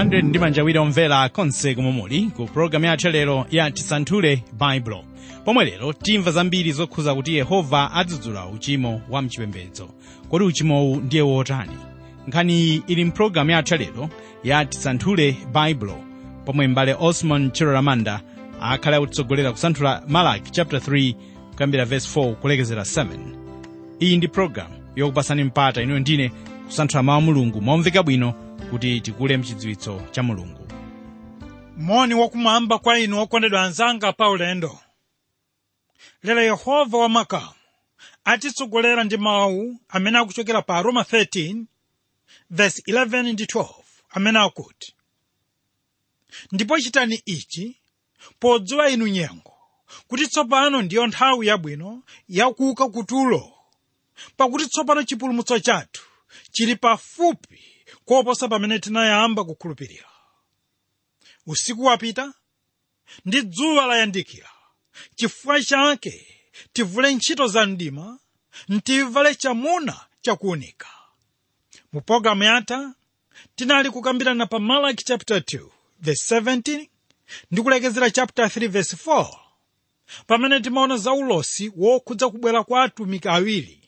tikulandire ndi manja awiri omvera konse komwe muli ku pologalamu yathu lero ya tisanthule baibulo pomwe lero timva zambiri zokhuza kuti yehova adzudzula uchimo wa mchipembedzo. Kodi uchimowu ndiye wotani nkhani ili mpulogalamu yathu lero ya tisanthule baibulo pomwe mbale osman chiloramanda akhale akutsogolera kusanthula malaki chapter 3 kuyambira verse 4 kulekezera 7 iyi ndi pologalamu yokupasani mpata ino ndine kusanthula mawu a mulungu. Momveka bwino kuti tikule mchidziwitso cha mulungu. Moni wakumwamba kwa inu okondedwa anzanga pa ulendo. Lero yehova wamakamu atitsogolera ndi mawu amene akuchokera pa roma 13 verse 11 ndi 12 amene akuti ndipo chitani ichi? Podziwa inu nyengo kuti tsopano ndiyo nthawi yabwino yakuuka kutulo pakuti tsopano chipulumutso chathu chili pafupi koposa pamene tinayamba kukhulupirira. Usiku wapita ndi dzuwa layandikira. Chifukwa chake tivule ntchito za mdima ntivale chamuna chakuunika mu pologalamu yatha tinali kukambirana pa malaki chapter 2 verse 17 ndi kulekezera chapter 3 verse 4 pamene timaona za ulosi wokhudza kubwera kwa atumiki awiri.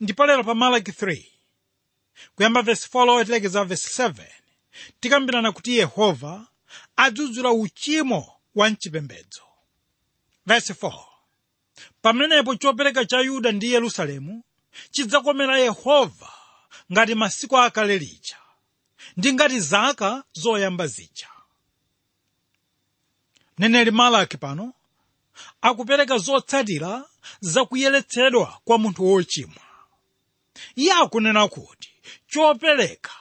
Ndipo pa malaki 3 kuyamba verse 4 lowetelekeza verse 7 tikambirana kuti yehova adzudzula uchimo wa mchipembedzo verse 4 pamenepo chopereka cha yuda ndi yerusalemu chidzakomera yehova ngati masiku akale lija ndi ngati zaka zoyamba zija. Mneneri malaki pano akupereka zotsatira zakuyeretsedwa kwa munthu wochimwa. Iye akunena kuti chopereka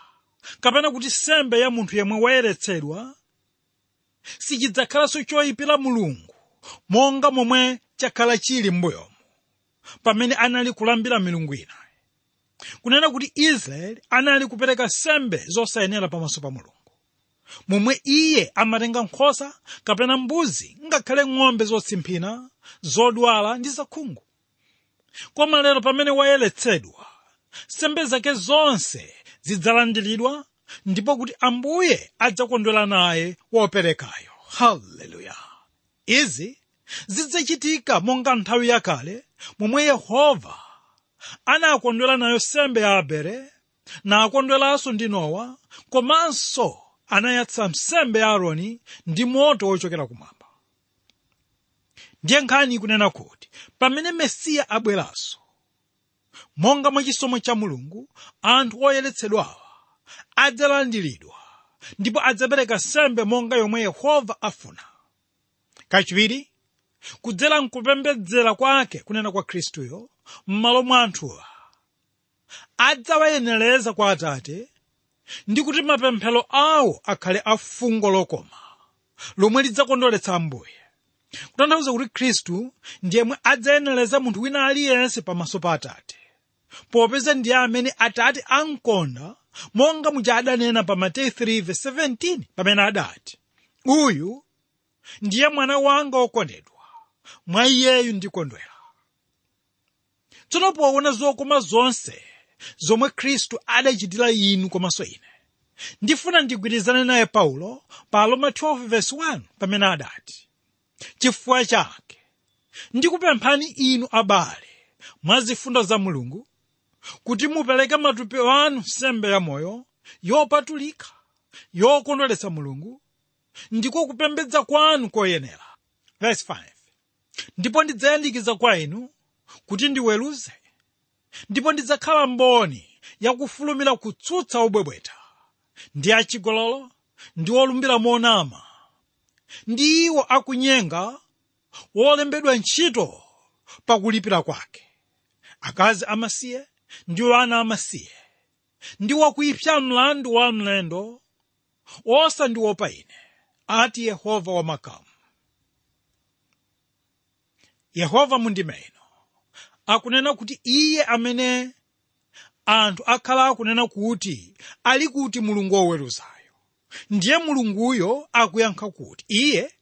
kapena kuti sembe ya munthu yemwe wayeretsedwa sichidzakhalanso choyipira mulungu monga momwe chakhala chili m'mbuyomo pamene anali kulambira milungu ina. Kunena kuti israeli anali kupereka sembe zosayenera pamaso pa mulungu. Momwe iye amatenga nkhosa kapena mbuzi ngakhale ng'ombe zotsimphina zodwala ndi zakhungu. Koma lero pamene wayeretsedwa sembe zake zonse zidzalandiridwa ndipo kuti ambuye adzakondwera naye woperekayo. Haleluya izi zidzachitika monga nthawi yakale momwe yehova anakondwera nayo sembe ya abele nakondweranso ndi nowa komanso anayatsa nsembe ya aaroni ndi moto wochokera kumwamba. Ndiye nkhani ikunena kuti pamene mesiya abweranso monga mwachisomo cha mulungu anthu oyeretsedwawa adzalandiridwa ndipo adzapereka sembe monga yomwe yehova afuna. Kachiwiri kudzera mkupembedzera kwake kunena kwa khristuyo m'malo mwa anthuwa. Adzawayenereza kwa atate ndi kuti mapemphero awo akhale afungo lokoma lomwe lidzakondweretsa ambuye. Kutanthauza kuti khristu ndiyemwe adzayenereza munthu wina aliyense pamaso pa atate popeza ndiye amene atate amkonda monga muja adanena pa mateyu 3:17 pamene adati uyu ndiye mwana wanga wokondedwa mwa iyeyu ndikondwera. Tsono poona zokoma zonse zomwe khristu adachitira inu komanso ine ndifuna ndigwirizane naye paulo pa roma 12:1 pamene adati chifukwa chake ndikupemphani inu abale mwa zifundo za mulungu kuti mupereke matupi anu nsembe ya moyo yopatulika yokondweretsa mulungu ndiko kupembedza kwanu koyenera. Verse 5 ndipo ndidzayandikiza kwa inu kuti ndiweruze ndipo ndidzakhala mboni yakufulumira kutsutsa obwebweta ndi achigololo ndi olumbira monama. Ndi iwo akunyenga wolembedwa ntchito pakulipira kwake. Akazi amasiye ndi ana amasiye. Ndi wakuipsa mlandu wa mlendo. Osandiopa ine. Ati yehova wamakamu yehova mundime ino. Akunena kuti iye amene anthu akhala akunena kuti ali kuti mulungu woweruzayo ndiye mulunguyo akuyankha kuti iye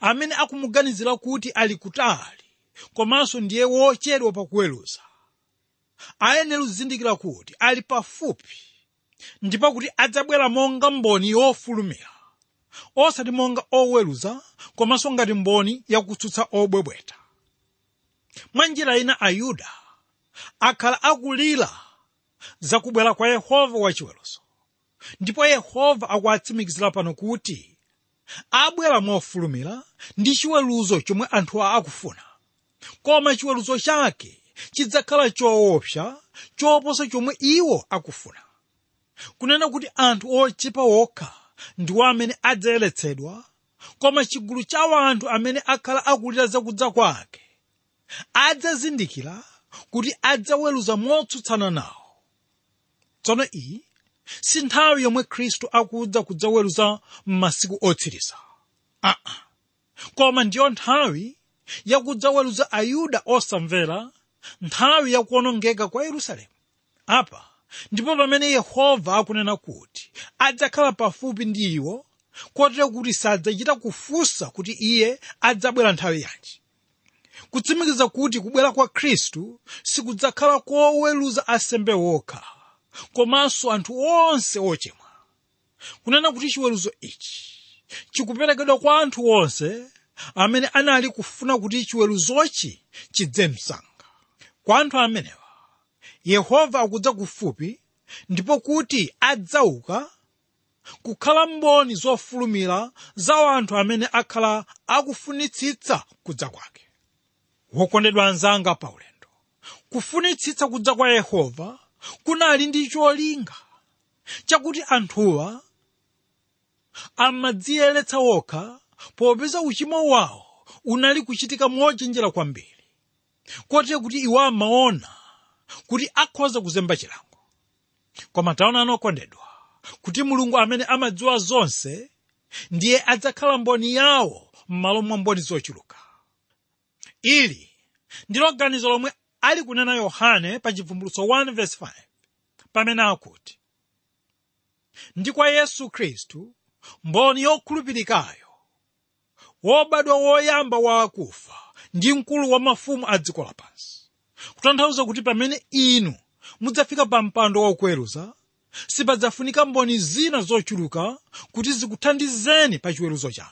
amene akumuganizira kuti ali kutali komanso ndiye wochedwa pakuweruza ayenera kuzindikira kuti ali pafupi ndipo kuti adzabwera monga mboni yofulumira. Osati monga oweruza komanso ngati mboni yakutsutsa obwebweta. Mwa njira ina ayuda akhala akulira zakubwera kwa yehova wachiweruzo ndipo yehova akuwatsimikizira pano kuti abwera mofulumira ndi chiweruzo chomwe anthuwa akufuna. Koma chiweruzo chake chidzakhala choopsa choposa chomwe iwo akufuna. Kunena kuti anthu ochipa wokha ndiwo amene adzayeretsedwa koma chigulu cha anthu amene akhala akulira zakudza kwake adzazindikira kuti adzaweruza motsutsana nawo. Tsono iyi si nthawi yomwe khristu akudza kudzaweruza m'masiku otsiriza aa. Koma ndiyo nthawi yakudzaweruza ayuda osamvera nthawi yakuonongeka kwa yerusalemu. Apa ndipo pamene yehova akunena kuti adzakhala pafupi ndi iwo kotero kuti sadzachita kufunsa kuti iye adzabwera nthawi yanji kutsimikiza kuti kubwera kwa khristu sikudzakhala koweruza asembe wokha komanso anthu onse ochimwa kunena kuti chiweruzo ichi chikuperekedwa kwa anthu onse amene anali kufuna kuti chiweruzochi chidze msanga kwa anthu amenewa. Yehova akudza kufupi ndipo kuti adzauka kukhala mboni zofulumira za anthu amene akhala akufunitsitsa kudza kwake. Wokondedwa anzanga paulendo. Kufunitsitsa kudza kwa yehova kunali ndi cholinga chakuti anthuwa amadziyeretsa wokha popeza uchimo wawo unali kuchitika mochenjera kwambiri kotero kuti iwo amaona kuti akhoza kuzemba chilango. Koma taonani okondedwa kuti mulungu amene amadziwa zonse ndiye adzakhala mboni yawo m'malo mwa mboni zochuluka ili ndilo ganizo lomwe ali kunena yohane pa chivumbulutso 1:5 pamene akuti ndi kwa yesu khristu mboni yokhulupirikayo wobadwa woyamba wa akufa ndi mkulu wa mafumu a dziko lapansi. Kutanthauza kuti pamene inu mudzafika pa mpando waukweruza sipadzafunika mboni zina zochuluka kuti zikuthandizeni pa chiweruzo chanu.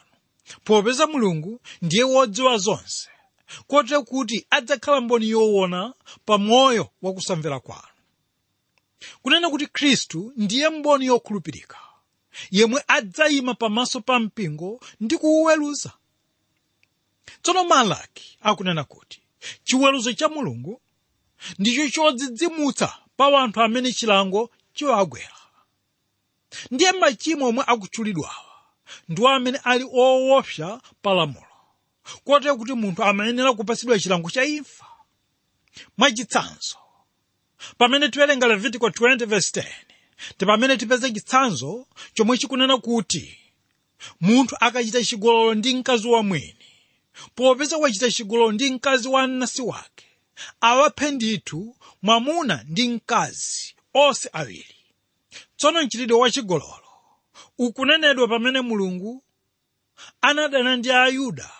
Popeza mulungu ndiye wodziwa zonse kotero kuti adzakhala mboni yoona pa moyo wakusamvera kwanu. Kunena kuti khristu ndiye mboni yokhulupirika yemwe adzayima pamaso pa mpingo ndi kuuweruza tsono malaki akunena kuti chiweruzo cha mulungu ndicho chodzidzimutsa pa anthu amene chilango chiwagwera ndiye machimo omwe akutchulidwawa ndiwo amene ali oopsa pa lamulo kotero kuti munthu amayenera kupatsidwa chilango cha imfa. Mwachitsanzo pamene tiwerenga levitiko 20:10 ndi pamene tipeze chitsanzo chomwe chikunena kuti munthu akachita chigololo ndi mkazi wa mwini popeza wachita chigololo ndi mkazi wa mnansi wake. Awaphe ndithu mwamuna ndi mkazi onse awiri. Tsono mchitidwe wa chigololo ukunenedwa pamene mulungu anadana ndi ayuda.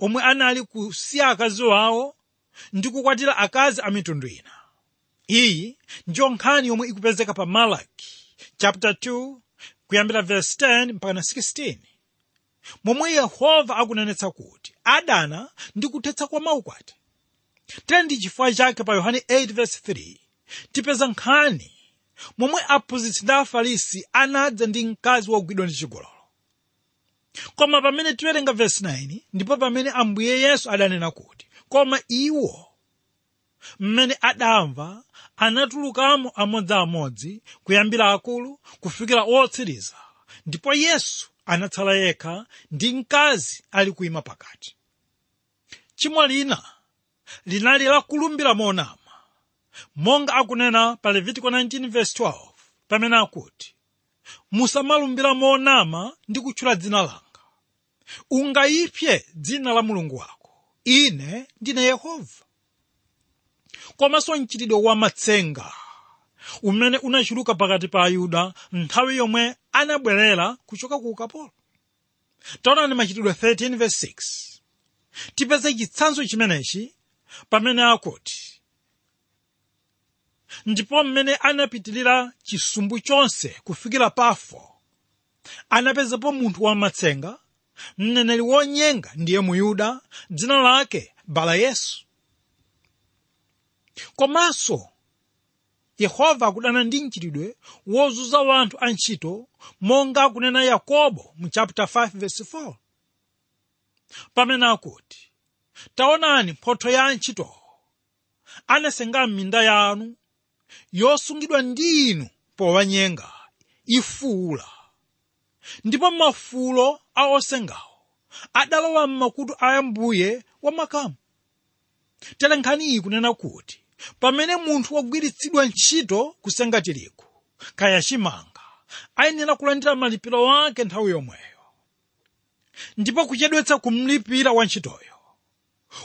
Omwe anali kusiya akazi wawo ndi kukwatira akazi a mitundu ina. Iyi ndiyo nkhani yomwe ikupezeka pa malaki chapter 2 kuyambira verse 10 mpaka 16 momwe yehova akunenetsa kuti adana ndi kuthetsa kwa maukwati tere ndi chifukwa chake pa yohane 8:3 tipeza nkhani momwe aphunzitsi ndi afarisi anadza ndi mkazi wogwidwa ndi chigololo. Koma pamene tiwerenga verse 9 ndipo pamene ambuye yesu adanena kuti koma iwo mmene adamva anatulukamo amodziamodzi kuyambira akulu kufikira otsiriza ndipo yesu anatsala yekha ndi mkazi ali kuyima pakati. Chimo lina linali lakulumbira monama. Monga akunena pa levitiko 19:12 pamene akuti musamalumbira monama ndi kutchula dzina langa. Ungayipse dzina la mulungu wako. Ine ndine yehova. Komanso mchitidwe wa matsenga umene unachuluka pakati pa ayuda nthawi yomwe anabwerera kuchoka ku ukapolo. Taonani machitidwe 13:6 tipeze chitsanzo chimenechi pamene akuti ndipo mmene anapitirira chisumbu chonse kufikira pafo anapezapo munthu wamatsenga mneneri wonyenga ndiye muyuda dzina lake bala yesu. Komanso yehova akudana ndi mchitidwe wozunza wanthu antchito monga akunena yakobo mu chapter 5 verse 4 pamene akuti taonani mphotho ya antchitowo anasenga m'minda yanu yosungidwa ndi inu powanyenga ifuula. Ndipo mafulo a osengawo adalowa m'makutu a mbuye wa makamu. Tere nkhani iyi kunena kuti pamene munthu wagwiritsidwa ntchito kusenga tirigu kaya chimanga ayenera kulandira malipiro ake nthawi yomweyo. Ndipo kuchedwetsa kumlipira wantchitoyo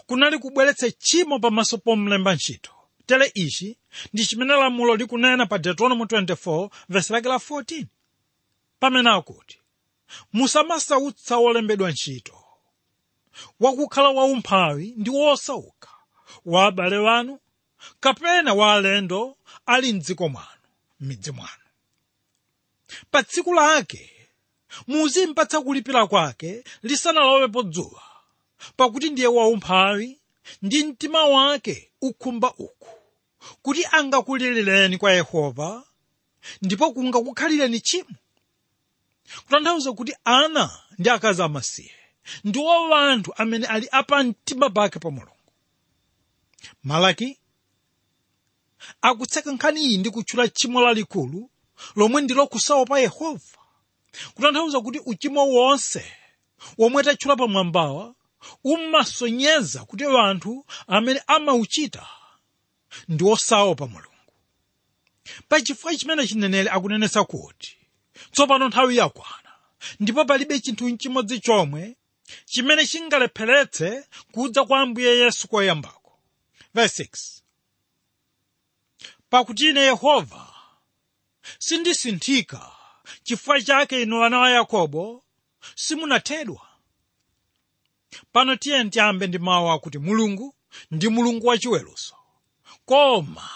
kunali kubweretsa tchimo pamaso pomlemba ntchito. Tere ichi ndi chimene lamulo likunena pa deuteronomy 24 verse lake la 14 pamene akuti musamasautsa wolembedwa ntchito wakukhala waumphawi ndi wosauka wa abale wanu kapena wa alendo ali mdziko mwanu m'midzi mwanu. Pa tsiku lake muzimpatsa kulipira kwake lisanalowepo dzuwa pakuti ndiye waumphawi ndi mtima wake ukhumba uku kuti angakulilireni kwa yehova ndipo kungakukhalireni chimo kutanthauza kuti ana ndi akazi amasiye ndiwo wanthu amene ali apa mtima pake pa mulungu. Malaki akutseka nkhani iyi ndi kutchula tchimo lalikulu lomwe ndilo kusaopa yehova. Kutanthauza kuti uchimo wonse womwe tatchula pamwambawa umasonyeza kuti anthu amene amauchita ndi osaopa mulungu. Pachifukwa chimene chineneri akunenetsa kuti tsopano nthawi yakwana ndipo palibe chinthu chimodzi chomwe chimene chingalepheretse kudza kwa ambuye yesu koyambako. Verse 6 pakuti ine yehova. Sindisinthika chifukwa chake inu ana wa yakobo simunathedwa. Pano tiye tiyambe ndi mawu akuti mulungu ndi mulungu wachiweluso koma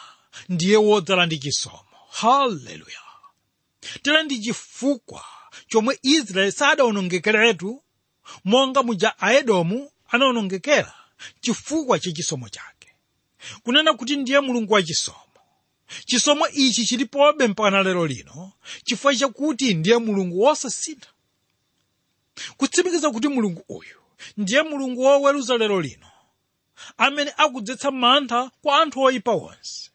ndiye wodzala ndi chisomo. Haleluya. Tera ndi chifukwa chomwe israeli sadawonongekeretu monga muja aedomu anawonongekera chifukwa cha chisomo chake. Kunena kuti ndiye mulungu wachisomo chisomo ichi chilipobe mpaka lero lino chifukwa chakuti ndiye mulungu wosasintha kutsimikiza kuti mulungu uyu ndiye mulungu woweruza lero lino amene akudzetsa mantha kwa anthu oyipa onse.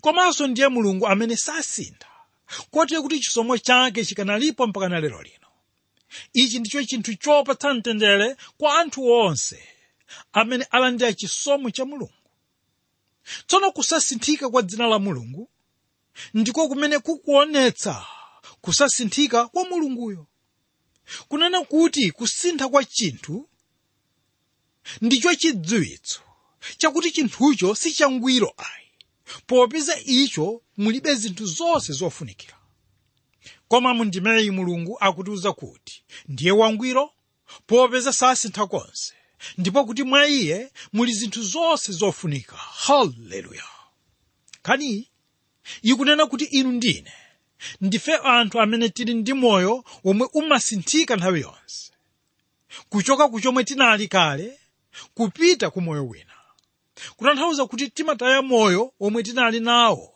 Komanso ndiye mulungu amene sasintha kotero kuti chisomo chake chikanalipo mpaka lero lino. Ichi ndicho chinthu chopatsa mtendere kwa anthu onse amene alandira chisomo cha mulungu tsono kusasinthika kwa dzina la mulungu ndiko kumene kukuonetsa kusasinthika kwa mulunguyo. Kunena kuti kusintha kwa chinthu ndicho chidziwitso chakuti chinthucho sichangwiro ayi popeza icho mulibe zinthu zonse zofunikira. Koma mundimeyi mulungu akutiuza kuti ndiye wangwiro popeza sasintha konse ndipo kuti mwa iye muli zinthu zonse zofunika. Haleluya. Kani? Ikunena kuti inu ndine. Ndife anthu amene tili ndi moyo womwe umasinthika nthawi yonse. Kuchoka ku chomwe tinali kale kupita ku moyo wina. Kutanthauza kuti timataya moyo womwe tinali nawo.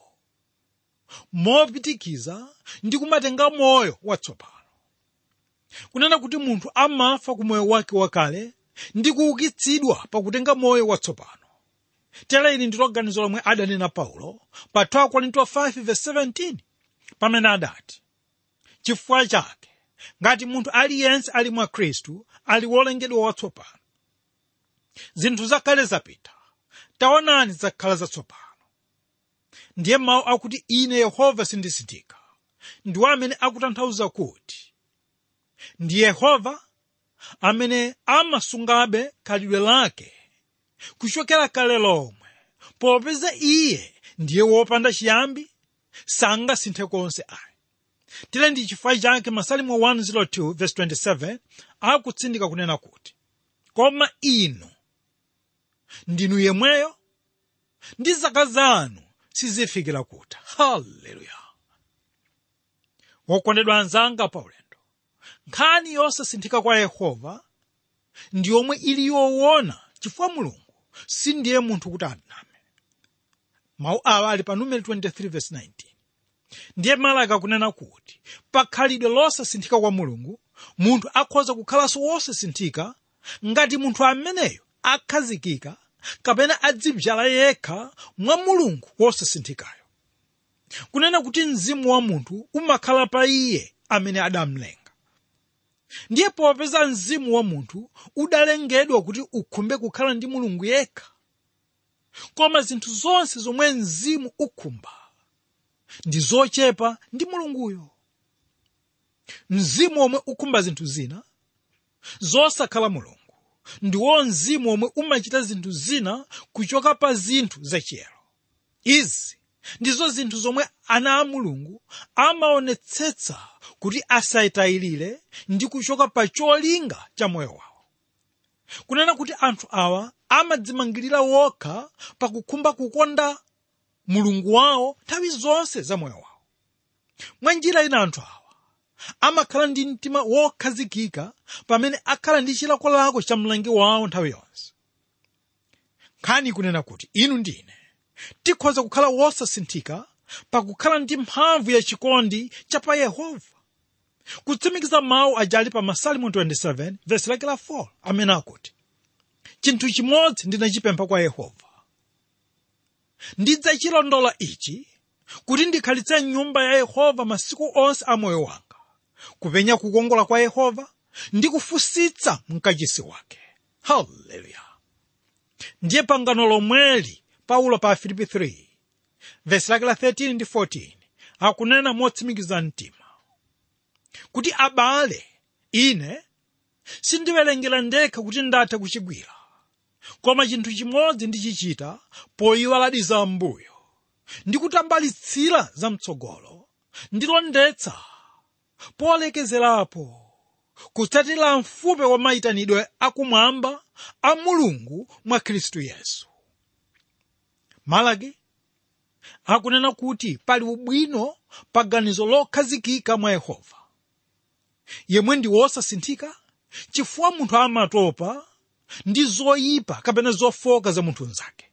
Mopitikiza ndi kumatenga moyo watsopano. Kunena kuti munthu amafa ku moyo wake wakale ndi kuukitsidwa pakutenga moyo watsopano. Tere ili ndilo ganizo lomwe adanena paulo pa 2 korinto 5:17 pamene adati chifukwa chake ngati munthu aliyense ali mwa khristu ali wolengedwa watsopano. Zinthu zakale zapita taonani zakhala zatsopano. Ndiye mawu akuti ine yehova sindisinthika ndiwo amene akutanthauza kuti ndi yehova amene amasungabe khalidwe lake. Kuchokera kale lomwe. Popeza iye ndiye wopanda chiyambi sangasinthe konse ayi. Tile ndi chifukwa chake masalimo 102:27 akutsindika kunena kuti koma inu ndinu yemweyo ndi zaka zanu sizifikira kuta. Haleluya wokondedwa anzanga paulendo nkhani yosasinthika kwa yehova ndi yomwe ili yoona chifukwa mulungu sindiye munthu kuti aname mawu awa ali pa numeri 23 verse 19 ndiye malaka kunena kuti pakhalidwe losasinthika kwa mulungu munthu akhoza kukhalanso wosasinthika ngati munthu ameneyo akhazikika kapena adzibzala yekha mwa mulungu wosasinthikayo. Kunena kuti mzimu wa munthu umakhala pa iye amene adamlenga ndiye popeza mzimu wa munthu udalengedwa kuti ukhumbe kukhala ndi mulungu yekha. Koma zinthu zonse zomwe mzimu ukhumba ndi zochepa ndi mulunguyo. Mzimu omwe ukhumba zinthu zina zosakhala mulungu ndiwo mzimu omwe umachita zinthu zina kuchoka pa zinthu zachiyero. Izi ndizo zinthu zomwe ana a mulungu amaonetsetsa kuti asayitayirire ndi kuchoka pa cholinga cha moyo wawo. Kunena kuti anthu awa amadzimangirira wokha pakukhumba kukonda mulungu wawo nthawi zonse za moyo wawo. Mwa njira ina anthu awa amakhala ndi mtima wokhazikika pamene akhala ndi chilakolako cha mlangi wawo nthawi yonse. Nkhani ikunena kuti inu ndine tikhoza kukhala wosasinthika pakukhala ndi mphamvu yachikondi cha pa yehova. Kutsimikiza mawu ajali pa masalimo 27 vesi lake la 4 amene akuti chinthu chimodzi ndinachipempha kwa yehova. Ndidzachilondola ichi kuti ndikhalitse nyumba ya yehova masiku onse a moyo wanga kupenya kukongola kwa yehova ndi kufunsitsa mkachisi wake. Haleluya ndiye pangano lomweli paulo pa filipi 3 vesi lake la 13 ndi 14 akunena motsimikiza mtima kuti abale ine sindiwerengera ndekha kuti ndatha kuchigwira koma chinthu chimodzi ndichichita poyiwaladi za mbuyo ndi kutambalitsira zamtsogolo ndilondetsa polekezerapo kutsatira mfupe wa mayitanidwe akumwamba a mulungu mwa khristu yesu malaki akunena kuti pali ubwino pa ganizo lokhazikika mwa yehova. Yemwe ndi wosasinthika? Chifukwa munthu amatopa ndi zoyipa kapena zofoka za munthu mzake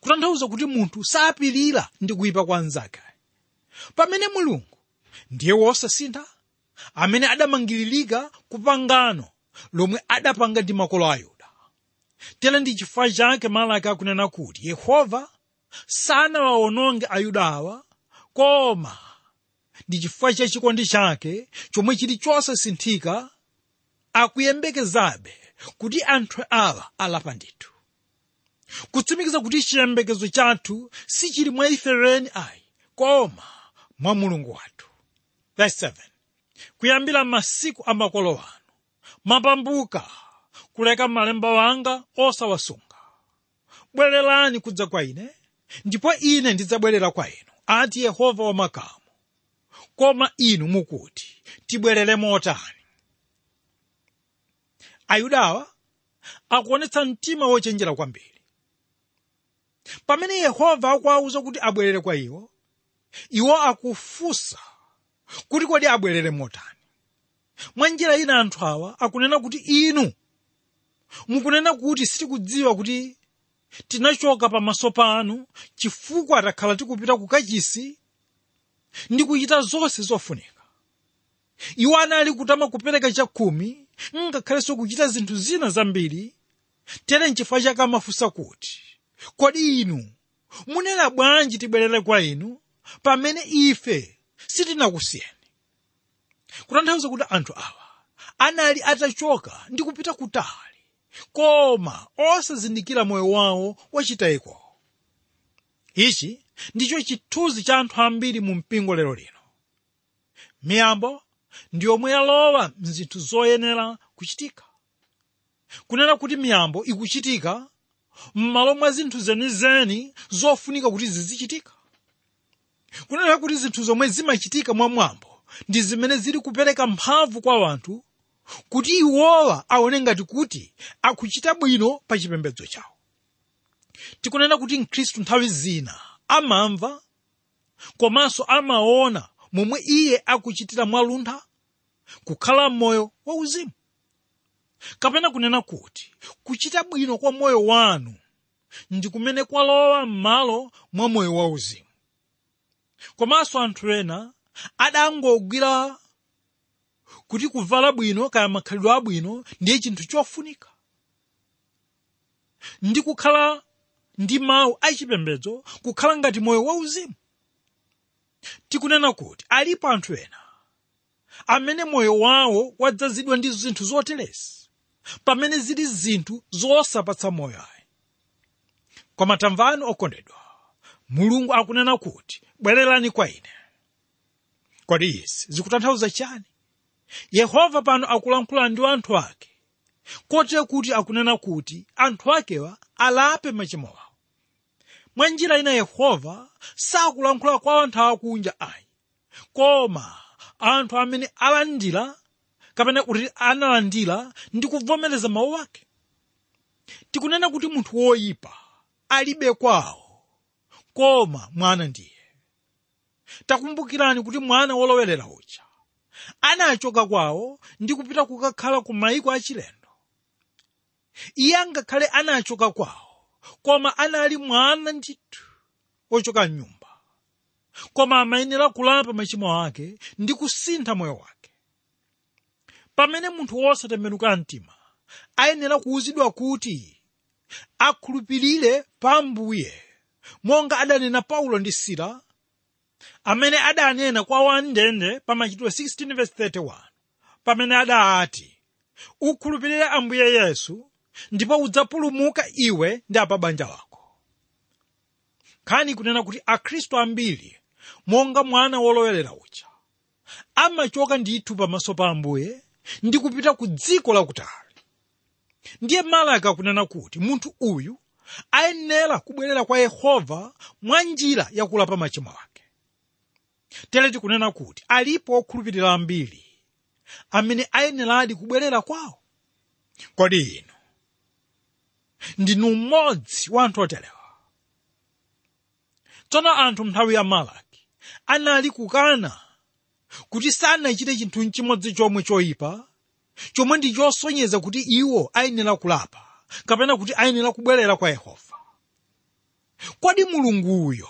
kutanthauza kuti munthu sapirira ndi kuyipa kwa mnzake pamene mulungu ndiye wosasintha amene adamangiririka kupangano lomwe adapanga ndi makolo a yuda ndi chifukwa chake malaki akunena kuti yehova sanawawononge ayuda awa koma ndi chifukwa cha chikondi chake chomwe chilichonse sinthika akuyembekezabe kuti anthu awa alapa ndithu. Kutsimikiza kuti chiyembekezo chathu sichili mwa ifereni ayi koma mwa mulungu wathu. Verse 7 kuyambira masiku amakolo makolo anu mapambuka kuleka malemba wanga osawasunga. Bwererani kudza kwa ine ndipo ine ndidzabwerera kwa inu ati yehova wamakamu koma inu mukuti tibwerere motani ayudawa akuonetsa mtima wochenjera kwambiri. Pamene yehova akuwawuza kuti abwerere kwa iwo iwo akufunsa kuti kodi abwerere motani mwa njira ina anthu awa akunena kuti inu mukunena kuti sitikudziwa kuti tinachoka pamaso panu chifukwa takhala tikupita ku kachisi ndi kuchita zonse zofunika iwo anali kutama kupereka chakhumi ngakhalenso kuchita zinthu zina zambiri tere nchifukwa chake amafunsa kuti kodi inu munena bwanji tibwerere kwa inu pamene ife sitinakusiyeni? Kutanthauza kuti anthu awa anali atachoka ndi kupita kutali koma osazindikira moyo wawo wachitayiko ichi ndicho chithunzi cha anthu ambiri mu mpingo lero lino. Miyambo ndi yomwe yalowa mzinthu zoyenera kuchitika. Kunena kuti miyambo ikuchitika m'malo mwa zinthu zenizeni zofunika kuti zizichitika. Kunena kuti zinthu zomwe zimachitika mwa mwambo ndi zimene zili kupereka mphamvu kwa anthu kuti iwowa aone ngati kuti akuchita bwino pa chipembedzo chawo. Tikunena kuti mkhristu nthawi zina amamva komanso amaona momwe iye akuchitira mwaluntha kukhala moyo wauzimu kapena kunena kuti kuchita bwino kwa moyo wanu ndi kumene kwalowa m'malo mwa moyo wauzimu komanso anthu ena adangogwira kuti kuvala bwino kaya makhalidwe abwino ndiye chinthu chofunika. Ndi kukhala ndi mawu achipembedzo kukhala ngati moyo wauzimu tikunena kuti alipo anthu ena amene moyo wawo wadzazidwa ndi zinthu zoteresi pamene zili zinthu zosapatsa moyo ayi. Koma tamvani okondedwa mulungu akunena kuti bwererani kwa ine. Kodi izi zikutanthauza chani yehova pano akulankhula ndi anthu ake. Kotero kuti akunena kuti anthu akewa alape machimo awo. Mwa njira ina yehova sakulankhula kwa anthu akunja ayi. Koma anthu amene alandira kapena kuti analandira ndi kuvomereza mawu ake. Tikunena kuti munthu woyipa alibe kwawo. Koma mwana ndiye. Takumbukirani kuti mwana wolowerera uja anachoka kwawo ndi kupita kukakhala ku mayiko achilendo iye angakhale anachoka kwawo koma anali mwana ndithu wochoka mnyumba. Koma amayenera kulapa machimo ake ndi kusintha moyo wake. Pamene munthu wosatembenuka mtima ayenera kuwuzidwa kuti akhulupirire pa ambuye monga adanena paulo ndi sila amene adanena kwa wandende pa machitidwe 16:31 pamene adati ukhulupirire ambuye yesu ndipo udzapulumuka iwe ndi apa banja lako nkhani kunena kuti akhristu ambiri monga mwana wolowerera uja amachoka ndithu pamaso pa ambuye ndi kupita ku dziko lakutali ndiye malaki akunena kuti munthu uyu ayenera kubwerera kwa yehova mwa njira yakulapa machimo ake tere tikunena kuti alipo okhulupirira ambiri amene ayeneradi kubwerera kwawo kodi inu ndinu mmodzi wa anthu oterewa tsono anthu nthawi ya malaki anali kukana kuti sanachite chinthu chimodzi chomwe choyipa chomwe ndi chosonyeza kuti iwo ayenera kulapa kapena kuti ayenera kubwerera kwa yehova. Kodi mulunguyo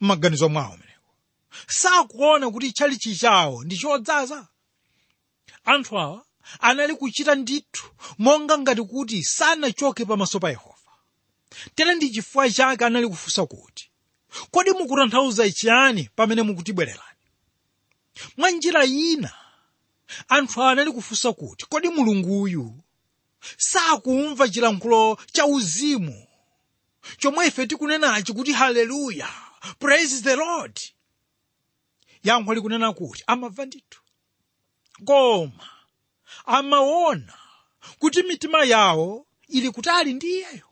m'maganizo mwawo sakuona kuti chalichi chawo ndi chodzaza? Anthu awa anali kuchita ndithu monga ngati kuti sanachoke pamaso pa yehova. Tere ndi chifukwa chake anali kufunsa kuti kodi mukutanthauza chiyani pamene mukutibwererani? Mwa njira ina anthu awa anali kufunsa kuti kodi mulunguyu sakumva chilankhulo cha uzimu chomwe ife tikunenachi kuti haleluya praise the lord yankho likunena kuti amamva ndithu. Koma amaona kuti mitima yawo ili kutali ndi iyeyo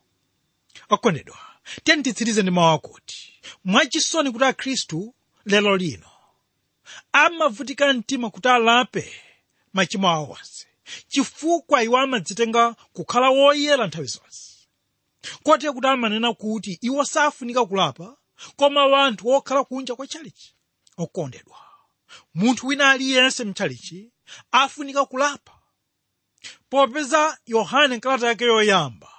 okondedwa tiyenditsirize ndi mawu akuti mwachisoni kuti akhristu lero lino amavutika mtima kuti alape machimo awo onse chifukwa iwo amadzitenga kukhala woyera nthawi zonse. Kotero kuti amanena kuti iwo safunika kulapa koma wanthu wokhala kunja kwa chalichi okondedwa munthu wina aliyense mchalichi afunika kulapa. Popeza yohane kalata yake yoyamba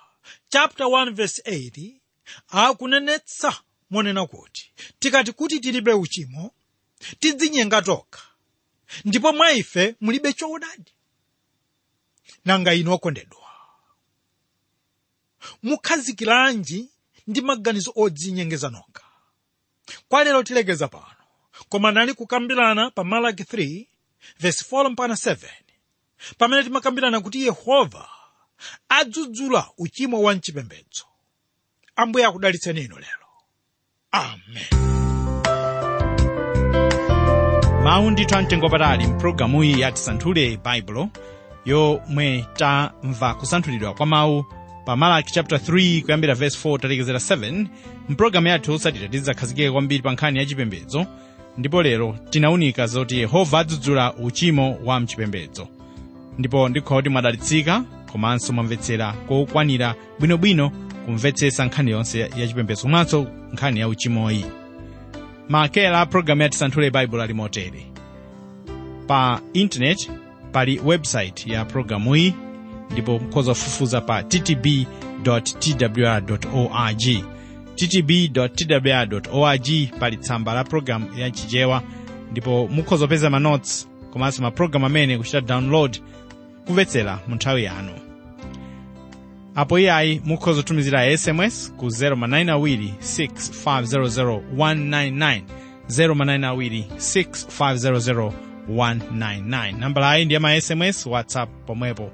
chapter 1 verse 8 akunenetsa monena kuti tikati kuti tilibe uchimo tidzinyenga tokha ndipo mwa ife mulibe choonadi. Nanga inu okondedwa. Mukhazikiranji ndi maganizo odzinyengeza nokha kwa lero tilekeza pano koma nali kukambirana pa malaki 3 verse 4 mpaka 7 pamene timakambirana kuti yehova adzudzula uchimo wa mchipembedzo ambuye akudalitseni inu lero. Amen. Mawu ndithu amtengo patali mpulogalamuyi ya tisanthule baibulo yomwe tamva kusanthulidwa kwa mawu pa malaki chapter 3 kuyambira verse 4 talekezera 7 mpulogalamu yathu yotsatira tidzakhazikika kwambiri pa nkhani ya chipembedzo ndipo lero tinawunika zoti yehova adzudzula uchimo wa mchipembedzo. Ndipo ndikhowa kuti mwadalitsika komanso mwamvetsera kokwanira bwinobwino kumvetsetsa nkhani yonse yachipembedzo komanso nkhani ya uchimoyi maakela a programu ya tisanthule baibulo ali motere pa intaneti pali website ya programuyi ndipo mkhoza kufufuza pa ttb twr org ttb twr org pali tsamba la programu ya chichewa ndipo mukhozopeza manotes komanso mapulogalamu amene kuchita download kumvetsera mu nthawi yanu. Apo iyayi mukhozotumizira sms ku 0manawiri6500 0manawiri6500 nambala ayi ndi ya ma sms whatsapp pomwepo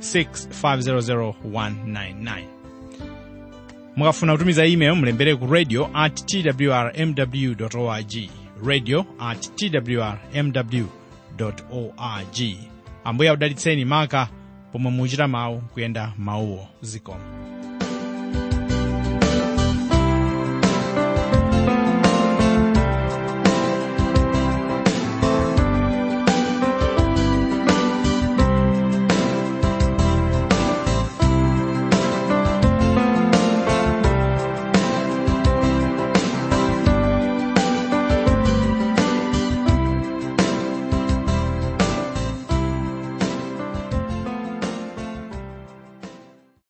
0996500 mukafuna kutumiza email mulembere ku radio at twrmw org. Radio at twrmw org. Ambuye akudalitseni maka pomwe muchita mawu kuyenda mawuwo zikomo